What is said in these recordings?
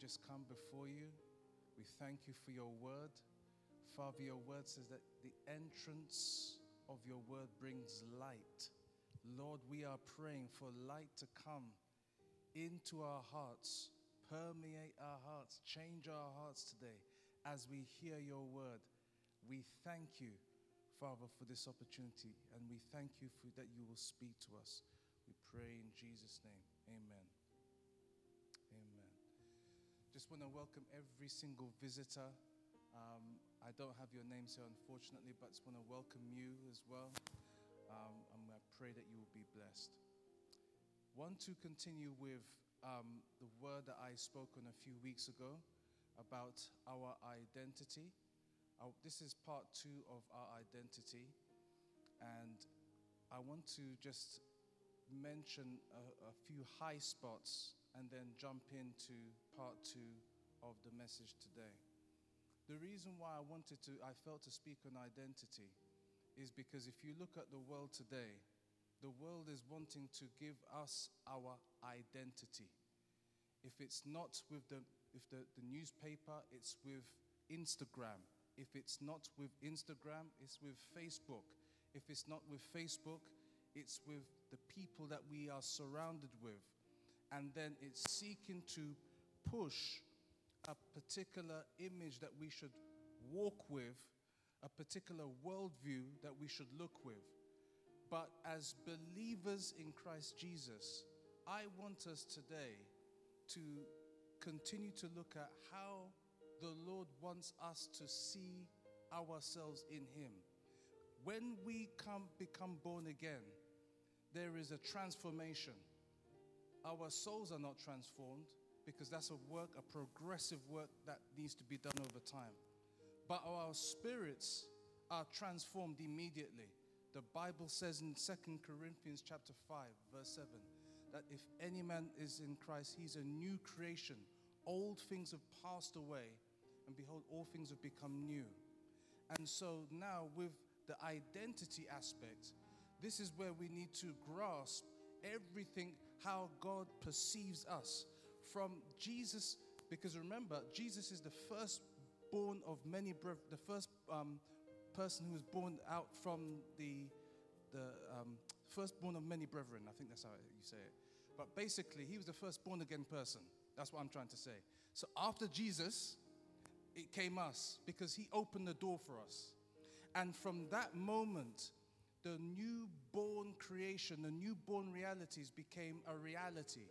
just come before you. We thank you for your word. Father, your word says that the entrance of your word brings light. Lord, we are praying for light to come into our hearts, permeate our hearts, change our hearts today as we hear your word. We thank you, Father, for this opportunity, and we thank you for that you will speak to us. We pray in Jesus' name. Amen. Just want to welcome every single visitor. Um, I don't have your names here, unfortunately, but just want to welcome you as well. Um, and I pray that you will be blessed. Want to continue with um, the word that I spoke on a few weeks ago about our identity. Uh, this is part two of our identity, and I want to just mention a, a few high spots and then jump into part two of the message today. The reason why I wanted to, I felt to speak on identity is because if you look at the world today, the world is wanting to give us our identity. If it's not with the, if the, the newspaper, it's with Instagram. If it's not with Instagram, it's with Facebook. If it's not with Facebook, it's with the people that we are surrounded with. And then it's seeking to push a particular image that we should walk with, a particular worldview that we should look with. But as believers in Christ Jesus, I want us today to continue to look at how the Lord wants us to see ourselves in Him. When we come become born again, there is a transformation. Our souls are not transformed because that's a work, a progressive work that needs to be done over time. But our spirits are transformed immediately. The Bible says in 2 Corinthians chapter 5 verse 7 that if any man is in Christ he's a new creation. Old things have passed away and behold all things have become new. And so now with the identity aspect this is where we need to grasp everything how God perceives us from Jesus because remember Jesus is the firstborn of many the first um, person who was born out from the, the um, firstborn of many brethren. I think that's how you say it. But basically, he was the first born again person. That's what I'm trying to say. So after Jesus, it came us because he opened the door for us. And from that moment, the newborn creation, the newborn realities became a reality.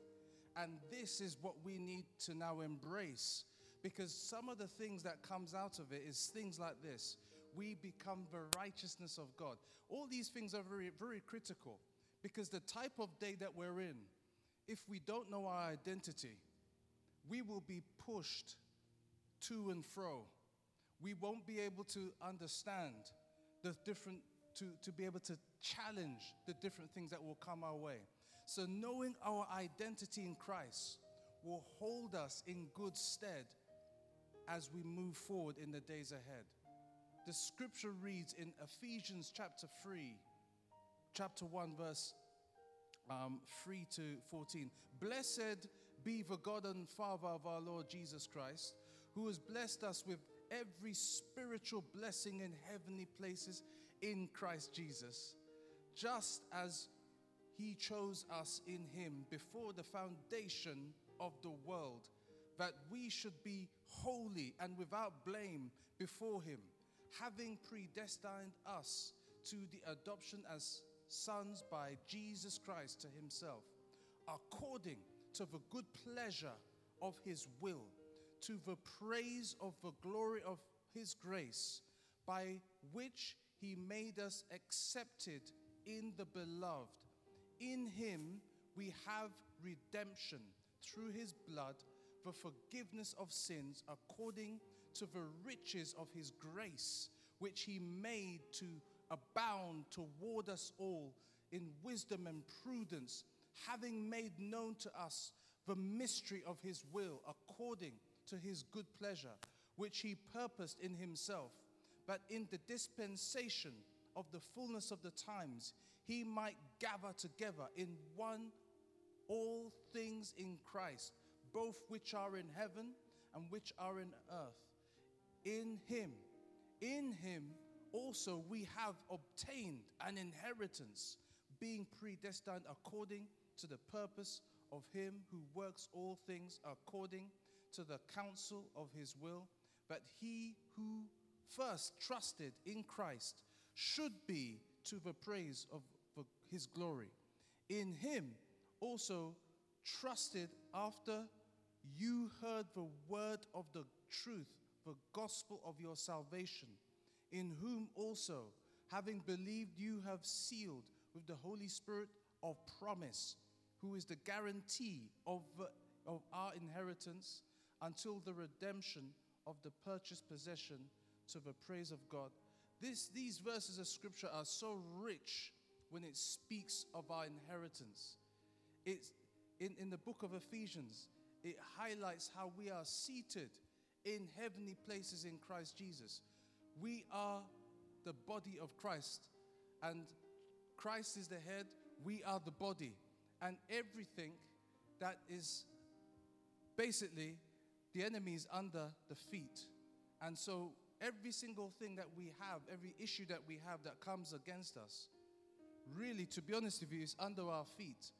And this is what we need to now embrace because some of the things that comes out of it is things like this. We become the righteousness of god. All these things are very very critical because the type of day that we're in if we don't know our identity we will be pushed to and fro. We won't be able to understand the different to, to be able to challenge the different things that will come our way so knowing our identity in christ will hold us in good stead as we move forward in the days ahead. The scripture reads in Ephesians chapter 3, chapter 1, verse um, 3 to 14. Blessed be the God and Father of our Lord Jesus Christ, who has blessed us with every spiritual blessing in heavenly places in Christ Jesus, just as he chose us in him before the foundation of the world that we should be holy and without blame before Him, having predestined us to the adoption as sons by Jesus Christ to Himself, according to the good pleasure of His will, to the praise of the glory of His grace, by which He made us accepted in the beloved. In Him we have redemption through His blood the forgiveness of sins according to the riches of his grace, which he made to abound toward us all in wisdom and prudence, having made known to us the mystery of his will according to his good pleasure, which he purposed in himself, but in the dispensation of the fullness of the times, he might gather together in one all things in Christ both which are in heaven and which are in earth. In him, in him also we have obtained an inheritance, being predestined according to the purpose of him who works all things according to the counsel of his will, but he who first trusted in Christ should be to the praise of his glory. In him also trusted after you heard the word of the truth, the gospel of your salvation, in whom also, having believed, you have sealed with the Holy Spirit of promise, who is the guarantee of, of our inheritance until the redemption of the purchased possession to the praise of God. This, these verses of scripture are so rich when it speaks of our inheritance. It's in, in the book of Ephesians, it highlights how we are seated in heavenly places in Christ Jesus. We are the body of Christ, and Christ is the head, we are the body. And everything that is basically the enemy is under the feet. And so every single thing that we have, every issue that we have that comes against us, really, to be honest with you, is under our feet.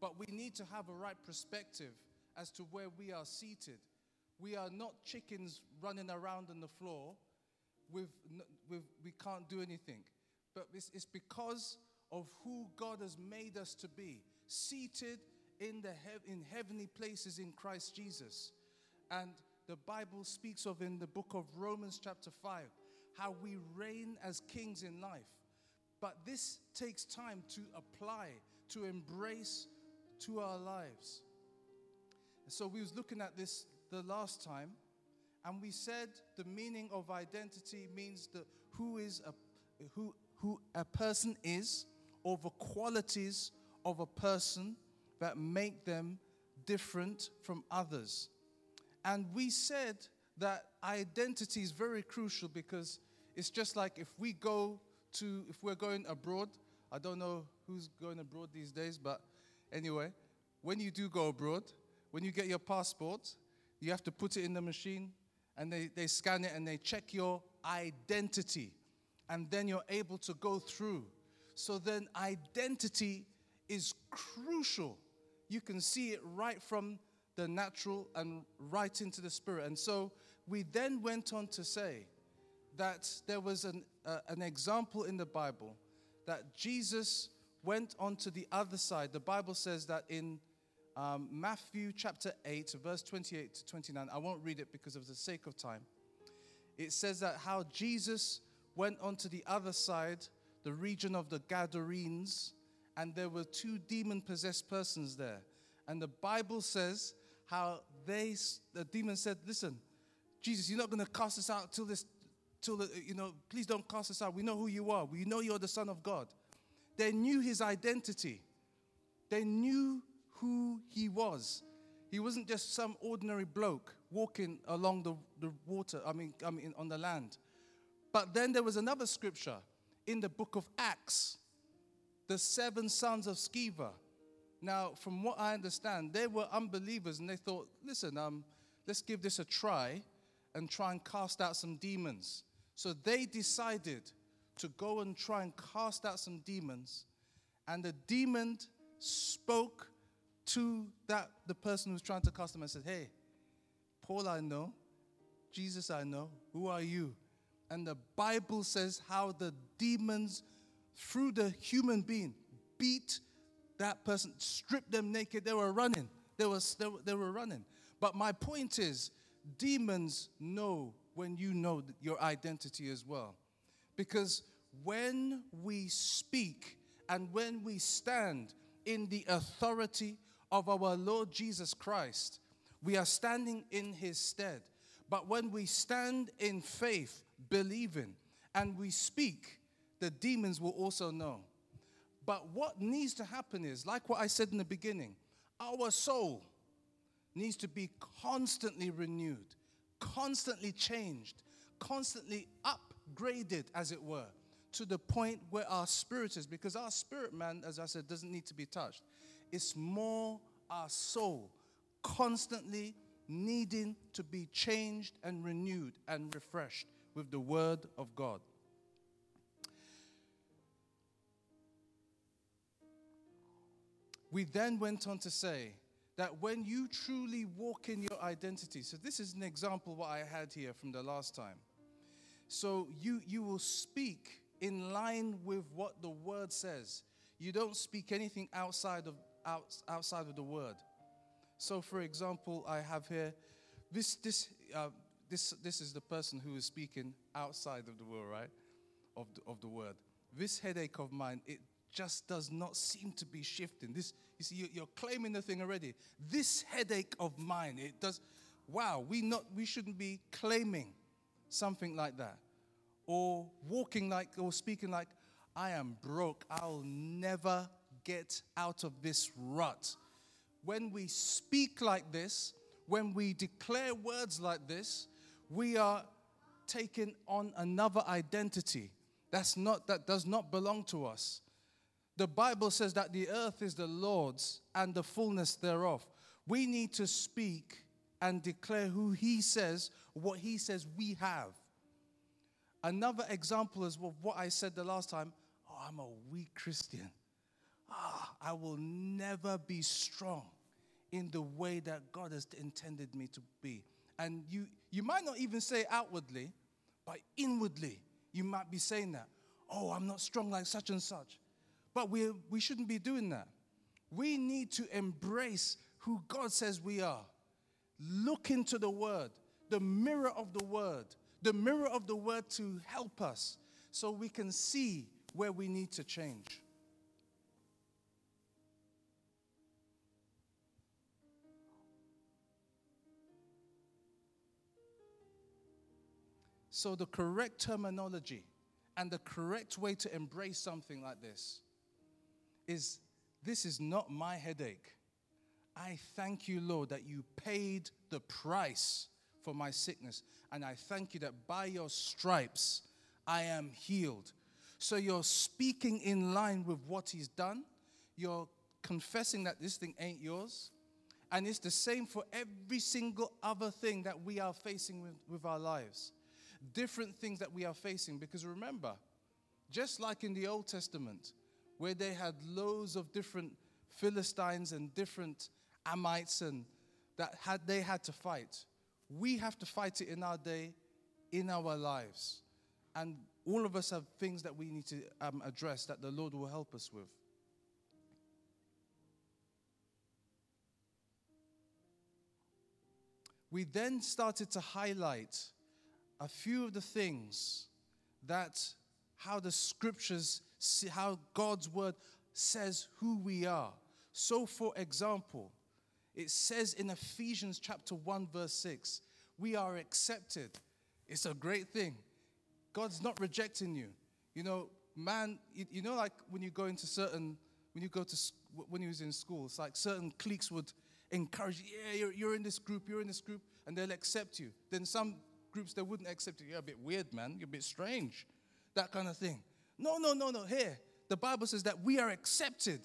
But we need to have a right perspective as to where we are seated. We are not chickens running around on the floor with, with we can't do anything. But it's, it's because of who God has made us to be, seated in, the he- in heavenly places in Christ Jesus. And the Bible speaks of in the book of Romans, chapter 5, how we reign as kings in life. But this takes time to apply, to embrace to our lives. So we was looking at this the last time, and we said the meaning of identity means that who is a who who a person is, or the qualities of a person that make them different from others. And we said that identity is very crucial because it's just like if we go to, if we're going abroad, I don't know who's going abroad these days, but anyway, when you do go abroad, when you get your passport, you have to put it in the machine and they, they scan it and they check your identity. And then you're able to go through. So then, identity is crucial. You can see it right from the natural and right into the spirit. And so we then went on to say that there was an, uh, an example in the Bible that Jesus went on to the other side. The Bible says that in um, Matthew chapter 8, verse 28 to 29, I won't read it because of the sake of time. It says that how Jesus went on to the other side, the region of the Gadarenes, and there were two demon possessed persons there. And the Bible says how they, the demon said, Listen, Jesus, you're not going to cast us out till this, till the, you know, please don't cast us out. We know who you are. We know you're the Son of God. They knew his identity, they knew who he was. He wasn't just some ordinary bloke walking along the, the water, I mean, I mean, on the land. But then there was another scripture in the book of Acts the seven sons of Sceva now, from what I understand, they were unbelievers and they thought, listen, um, let's give this a try and try and cast out some demons. So they decided to go and try and cast out some demons. And the demon spoke to that the person who was trying to cast them and said, Hey, Paul I know, Jesus I know, who are you? And the Bible says how the demons, through the human being, beat that person, stripped them naked. They were running. They, was, they, they were running. But my point is, demons know when you know your identity as well. Because when we speak and when we stand in the authority of our Lord Jesus Christ, we are standing in his stead. But when we stand in faith, believing, and we speak, the demons will also know. But what needs to happen is, like what I said in the beginning, our soul needs to be constantly renewed, constantly changed, constantly upgraded, as it were, to the point where our spirit is. Because our spirit, man, as I said, doesn't need to be touched. It's more our soul constantly needing to be changed and renewed and refreshed with the Word of God. We then went on to say that when you truly walk in your identity, so this is an example what I had here from the last time. So you you will speak in line with what the word says. You don't speak anything outside of out, outside of the word. So, for example, I have here this this uh, this this is the person who is speaking outside of the word, right? Of the, of the word. This headache of mine, it just does not seem to be shifting. This, you see, you're claiming the thing already. This headache of mine, it does. Wow, we not we shouldn't be claiming something like that, or walking like or speaking like, I am broke. I'll never get out of this rut. When we speak like this, when we declare words like this, we are taking on another identity that's not that does not belong to us. The Bible says that the earth is the Lord's and the fullness thereof. We need to speak and declare who He says, what He says we have. Another example is what I said the last time oh, I'm a weak Christian. Ah, I will never be strong in the way that God has intended me to be. And you, you might not even say outwardly, but inwardly, you might be saying that. Oh, I'm not strong like such and such. But we, we shouldn't be doing that. We need to embrace who God says we are. Look into the Word, the mirror of the Word, the mirror of the Word to help us so we can see where we need to change. So, the correct terminology and the correct way to embrace something like this is this is not my headache. I thank you, Lord, that you paid the price for my sickness. And I thank you that by your stripes I am healed. So you're speaking in line with what he's done. You're confessing that this thing ain't yours. And it's the same for every single other thing that we are facing with, with our lives. Different things that we are facing. Because remember, just like in the Old Testament, where they had loads of different Philistines and different Amites and that had they had to fight. We have to fight it in our day, in our lives. And all of us have things that we need to um, address that the Lord will help us with. We then started to highlight a few of the things that how the scriptures how God's word says who we are. So, for example, it says in Ephesians chapter 1, verse 6, we are accepted. It's a great thing. God's not rejecting you. You know, man, you, you know, like when you go into certain, when you go to, when you was in school, it's like certain cliques would encourage yeah, you're, you're in this group, you're in this group, and they'll accept you. Then some groups, they wouldn't accept you. You're a bit weird, man. You're a bit strange. That kind of thing. No, no, no, no. Here, the Bible says that we are accepted.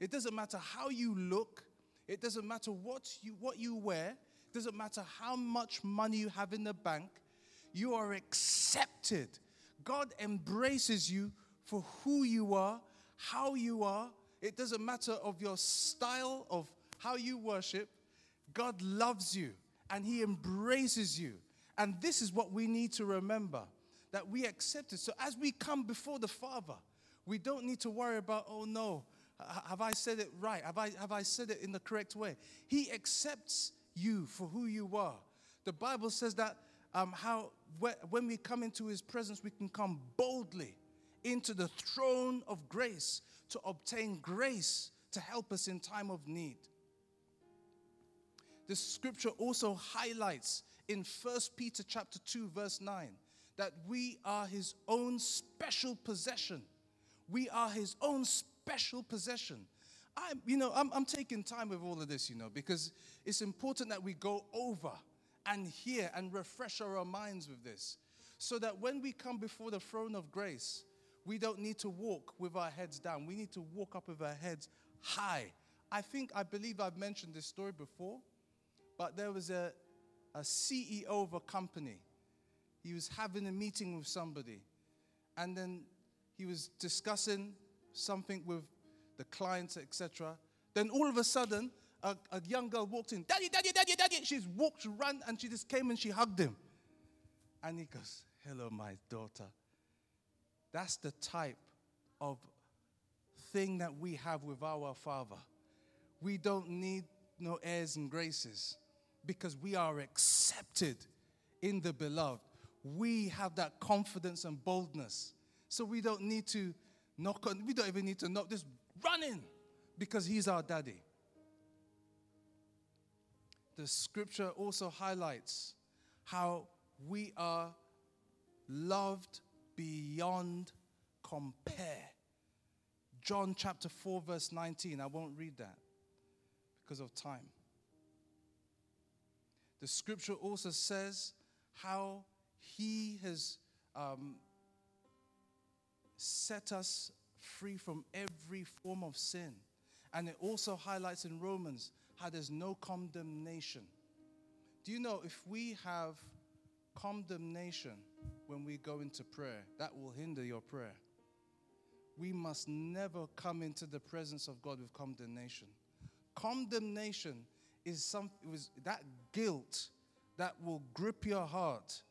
It doesn't matter how you look, it doesn't matter what you, what you wear, it doesn't matter how much money you have in the bank, you are accepted. God embraces you for who you are, how you are. It doesn't matter of your style of how you worship. God loves you and he embraces you. And this is what we need to remember that we accept it. So as we come before the Father, we don't need to worry about, oh no, have I said it right? Have I, have I said it in the correct way? He accepts you for who you are. The Bible says that um, how when we come into His presence, we can come boldly into the throne of grace to obtain grace to help us in time of need. The scripture also highlights in 1 Peter chapter 2 verse 9 that we are his own special possession. We are his own special possession. I'm, you know, I'm, I'm taking time with all of this, you know, because it's important that we go over and hear and refresh our minds with this so that when we come before the throne of grace, we don't need to walk with our heads down. We need to walk up with our heads high. I think, I believe I've mentioned this story before, but there was a, a CEO of a company. He was having a meeting with somebody, and then he was discussing something with the clients, etc. Then all of a sudden, a, a young girl walked in, Daddy, Daddy, Daddy, Daddy. She's walked, ran, and she just came and she hugged him. And he goes, Hello, my daughter. That's the type of thing that we have with our Father. We don't need no airs and graces because we are accepted in the beloved. We have that confidence and boldness. So we don't need to knock on, we don't even need to knock, just run in because He's our daddy. The scripture also highlights how we are loved beyond compare. John chapter 4, verse 19. I won't read that because of time. The scripture also says how he has um, set us free from every form of sin. And it also highlights in Romans how there's no condemnation. Do you know if we have condemnation when we go into prayer, that will hinder your prayer? We must never come into the presence of God with condemnation. Condemnation is some, was that guilt that will grip your heart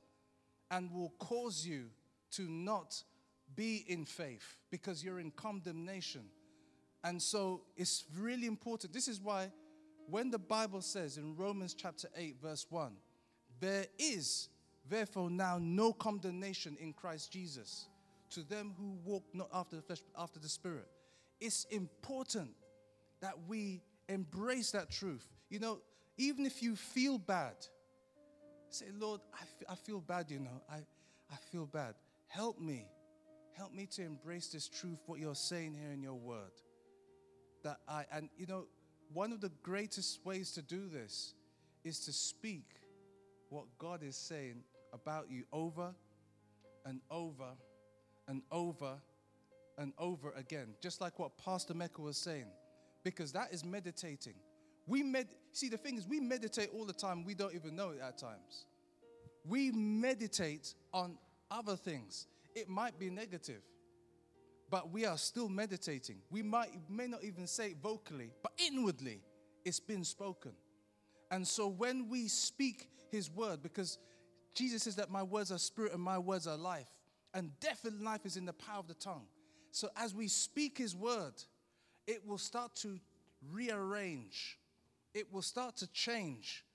and will cause you to not be in faith because you're in condemnation. And so it's really important. This is why when the Bible says in Romans chapter 8, verse 1, there is therefore now no condemnation in Christ Jesus to them who walk not after the flesh, but after the Spirit. It's important that we embrace that truth. You know, even if you feel bad, say, Lord, I, f- I feel bad, you know, I, I feel bad. Help me. Help me to embrace this truth, what you're saying here in your word. That I, and you know, one of the greatest ways to do this is to speak what God is saying about you over and over and over and over again. Just like what Pastor Mecca was saying. Because that is meditating. We med- see the thing is we meditate all the time, we don't even know it at times. We meditate on other things. It might be negative, but we are still meditating. We might may not even say it vocally, but inwardly it's been spoken. And so when we speak his word, because Jesus says that my words are spirit and my words are life, and death and life is in the power of the tongue. So as we speak his word, it will start to rearrange, it will start to change.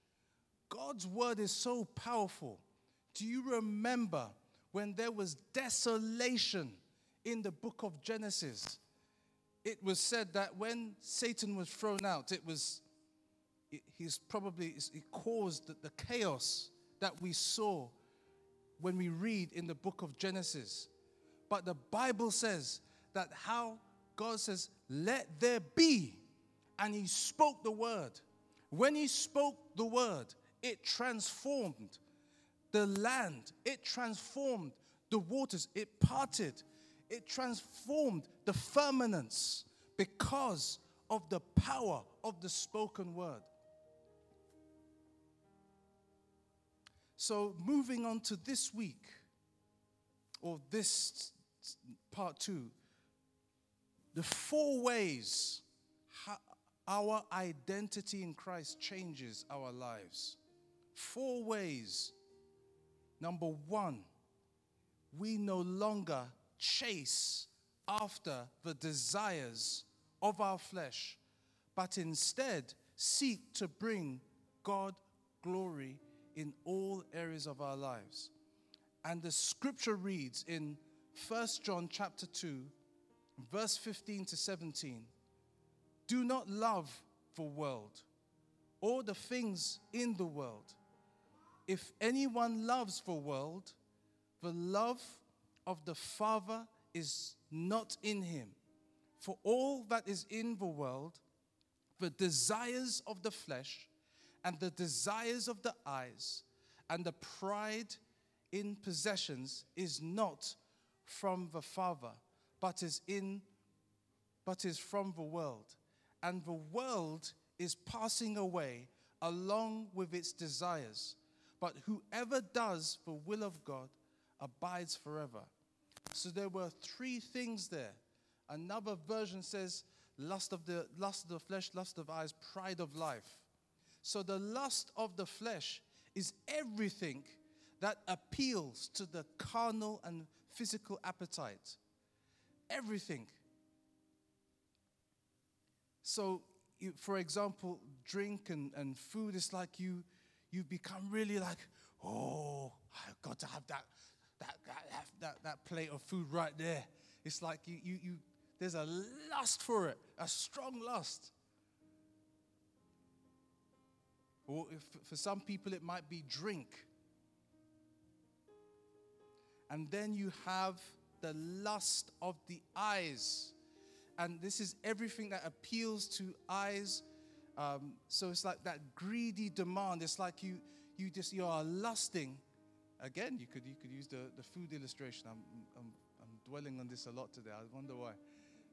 God's word is so powerful. Do you remember when there was desolation in the book of Genesis? It was said that when Satan was thrown out, it was he's probably it caused the, the chaos that we saw when we read in the book of Genesis. But the Bible says that how God says, Let there be. And He spoke the word. When He spoke the word, it transformed the land, it transformed the waters, it parted, it transformed the firmaments because of the power of the spoken word. So, moving on to this week, or this part two, the four ways our identity in Christ changes our lives. Four ways. Number one, we no longer chase after the desires of our flesh, but instead seek to bring God glory in all areas of our lives. And the scripture reads in 1 John chapter 2, verse 15 to 17 Do not love the world or the things in the world. If anyone loves the world, the love of the Father is not in him. For all that is in the world, the desires of the flesh, and the desires of the eyes and the pride in possessions is not from the Father, but is in but is from the world. And the world is passing away along with its desires. But whoever does the will of God abides forever. So there were three things there. Another version says lust of the lust of the flesh, lust of eyes, pride of life. So the lust of the flesh is everything that appeals to the carnal and physical appetite. Everything. So, you, for example, drink and, and food is like you you become really like, oh, I've got to have that that, that, that, that plate of food right there. It's like you, you, you there's a lust for it, a strong lust. Or if, for some people, it might be drink. And then you have the lust of the eyes. And this is everything that appeals to eyes. Um, so it's like that greedy demand. It's like you, you just you are lusting. Again, you could you could use the, the food illustration. I'm, I'm, I'm dwelling on this a lot today. I wonder why.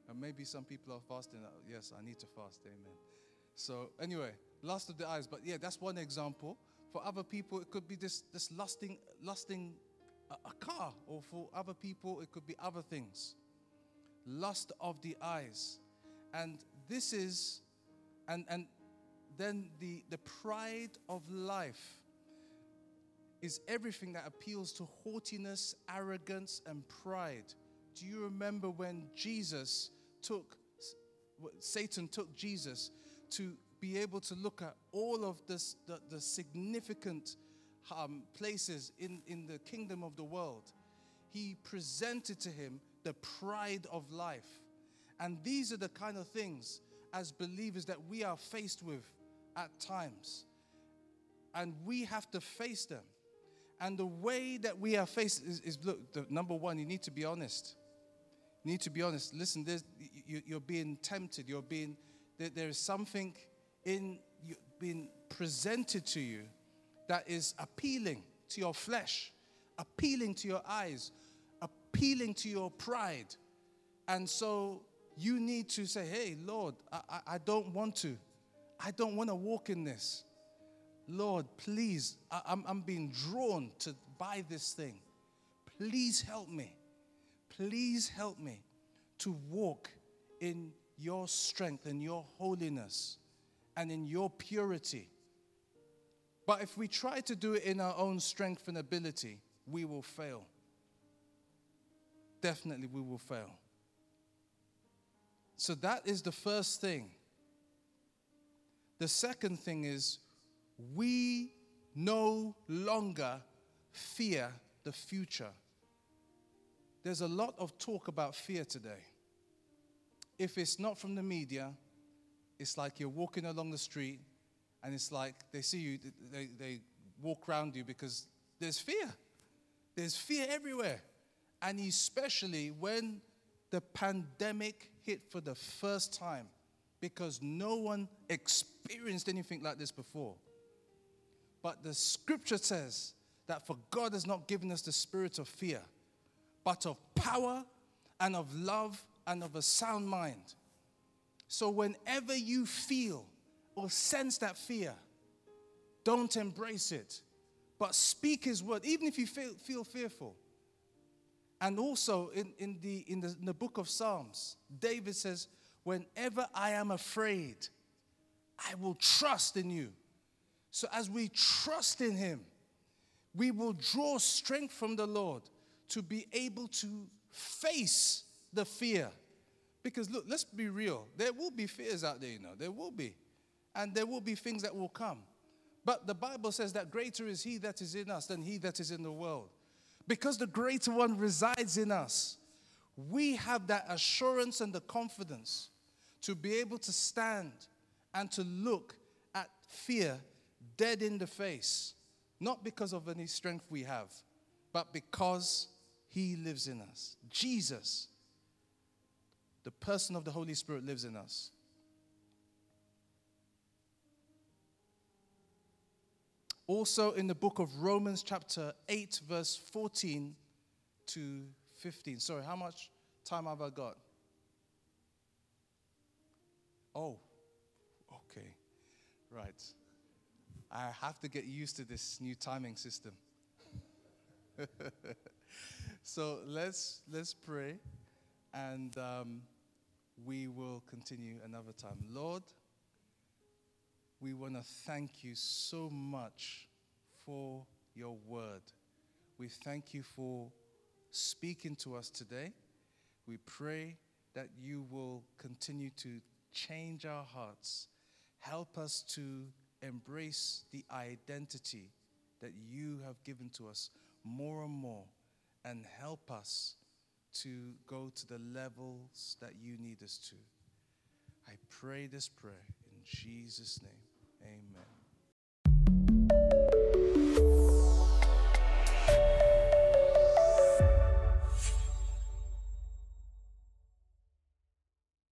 And maybe some people are fasting. Yes, I need to fast. Amen. So anyway, lust of the eyes. But yeah, that's one example. For other people, it could be this this lusting lusting a, a car, or for other people, it could be other things. Lust of the eyes. And this is, and, and then the, the pride of life is everything that appeals to haughtiness, arrogance, and pride. Do you remember when Jesus took, Satan took Jesus to be able to look at all of this, the, the significant um, places in, in the kingdom of the world, he presented to him the pride of life. And these are the kind of things as believers that we are faced with at times. And we have to face them. And the way that we are faced is, is look, the, number one, you need to be honest. You need to be honest. Listen, you, you're being tempted. You're being, there, there is something in you, being presented to you that is appealing to your flesh, appealing to your eyes, appealing to your pride. And so you need to say, hey, Lord, I, I, don't want to. I don't want to walk in this. Lord, please, I, I'm, I'm being drawn to buy this thing. Please help me. Please help me to walk in your strength and your holiness and in your purity. But if we try to do it in our own strength and ability, we will fail. Definitely, we will fail. So, that is the first thing. The second thing is we no longer fear the future. There's a lot of talk about fear today. If it's not from the media, it's like you're walking along the street and it's like they see you, they, they walk around you because there's fear. There's fear everywhere. And especially when the pandemic hit for the first time, because no one experienced anything like this before. But the scripture says that for God has not given us the spirit of fear, but of power and of love and of a sound mind. So whenever you feel or sense that fear, don't embrace it, but speak His word, even if you feel, feel fearful. And also in, in, the, in, the, in the book of Psalms, David says, Whenever I am afraid, I will trust in you. So as we trust in Him, we will draw strength from the Lord to be able to face the fear. Because look, let's be real. There will be fears out there, you know. There will be and there will be things that will come. But the Bible says that greater is He that is in us than He that is in the world. Because the greater one resides in us, we have that assurance and the confidence to be able to stand and to look at fear dead in the face, not because of any strength we have, but because He lives in us. Jesus, the person of the Holy Spirit, lives in us. Also in the book of Romans, chapter 8, verse 14 to 15. Sorry, how much time have I got? Oh, okay. Right. I have to get used to this new timing system. so let's let's pray, and um, we will continue another time. Lord, we want to thank you so much for your word. We thank you for speaking to us today. We pray that you will continue to change our hearts. Help us to embrace the identity that you have given to us more and more and help us to go to the levels that you need us to. I pray this prayer in Jesus' name. Amen.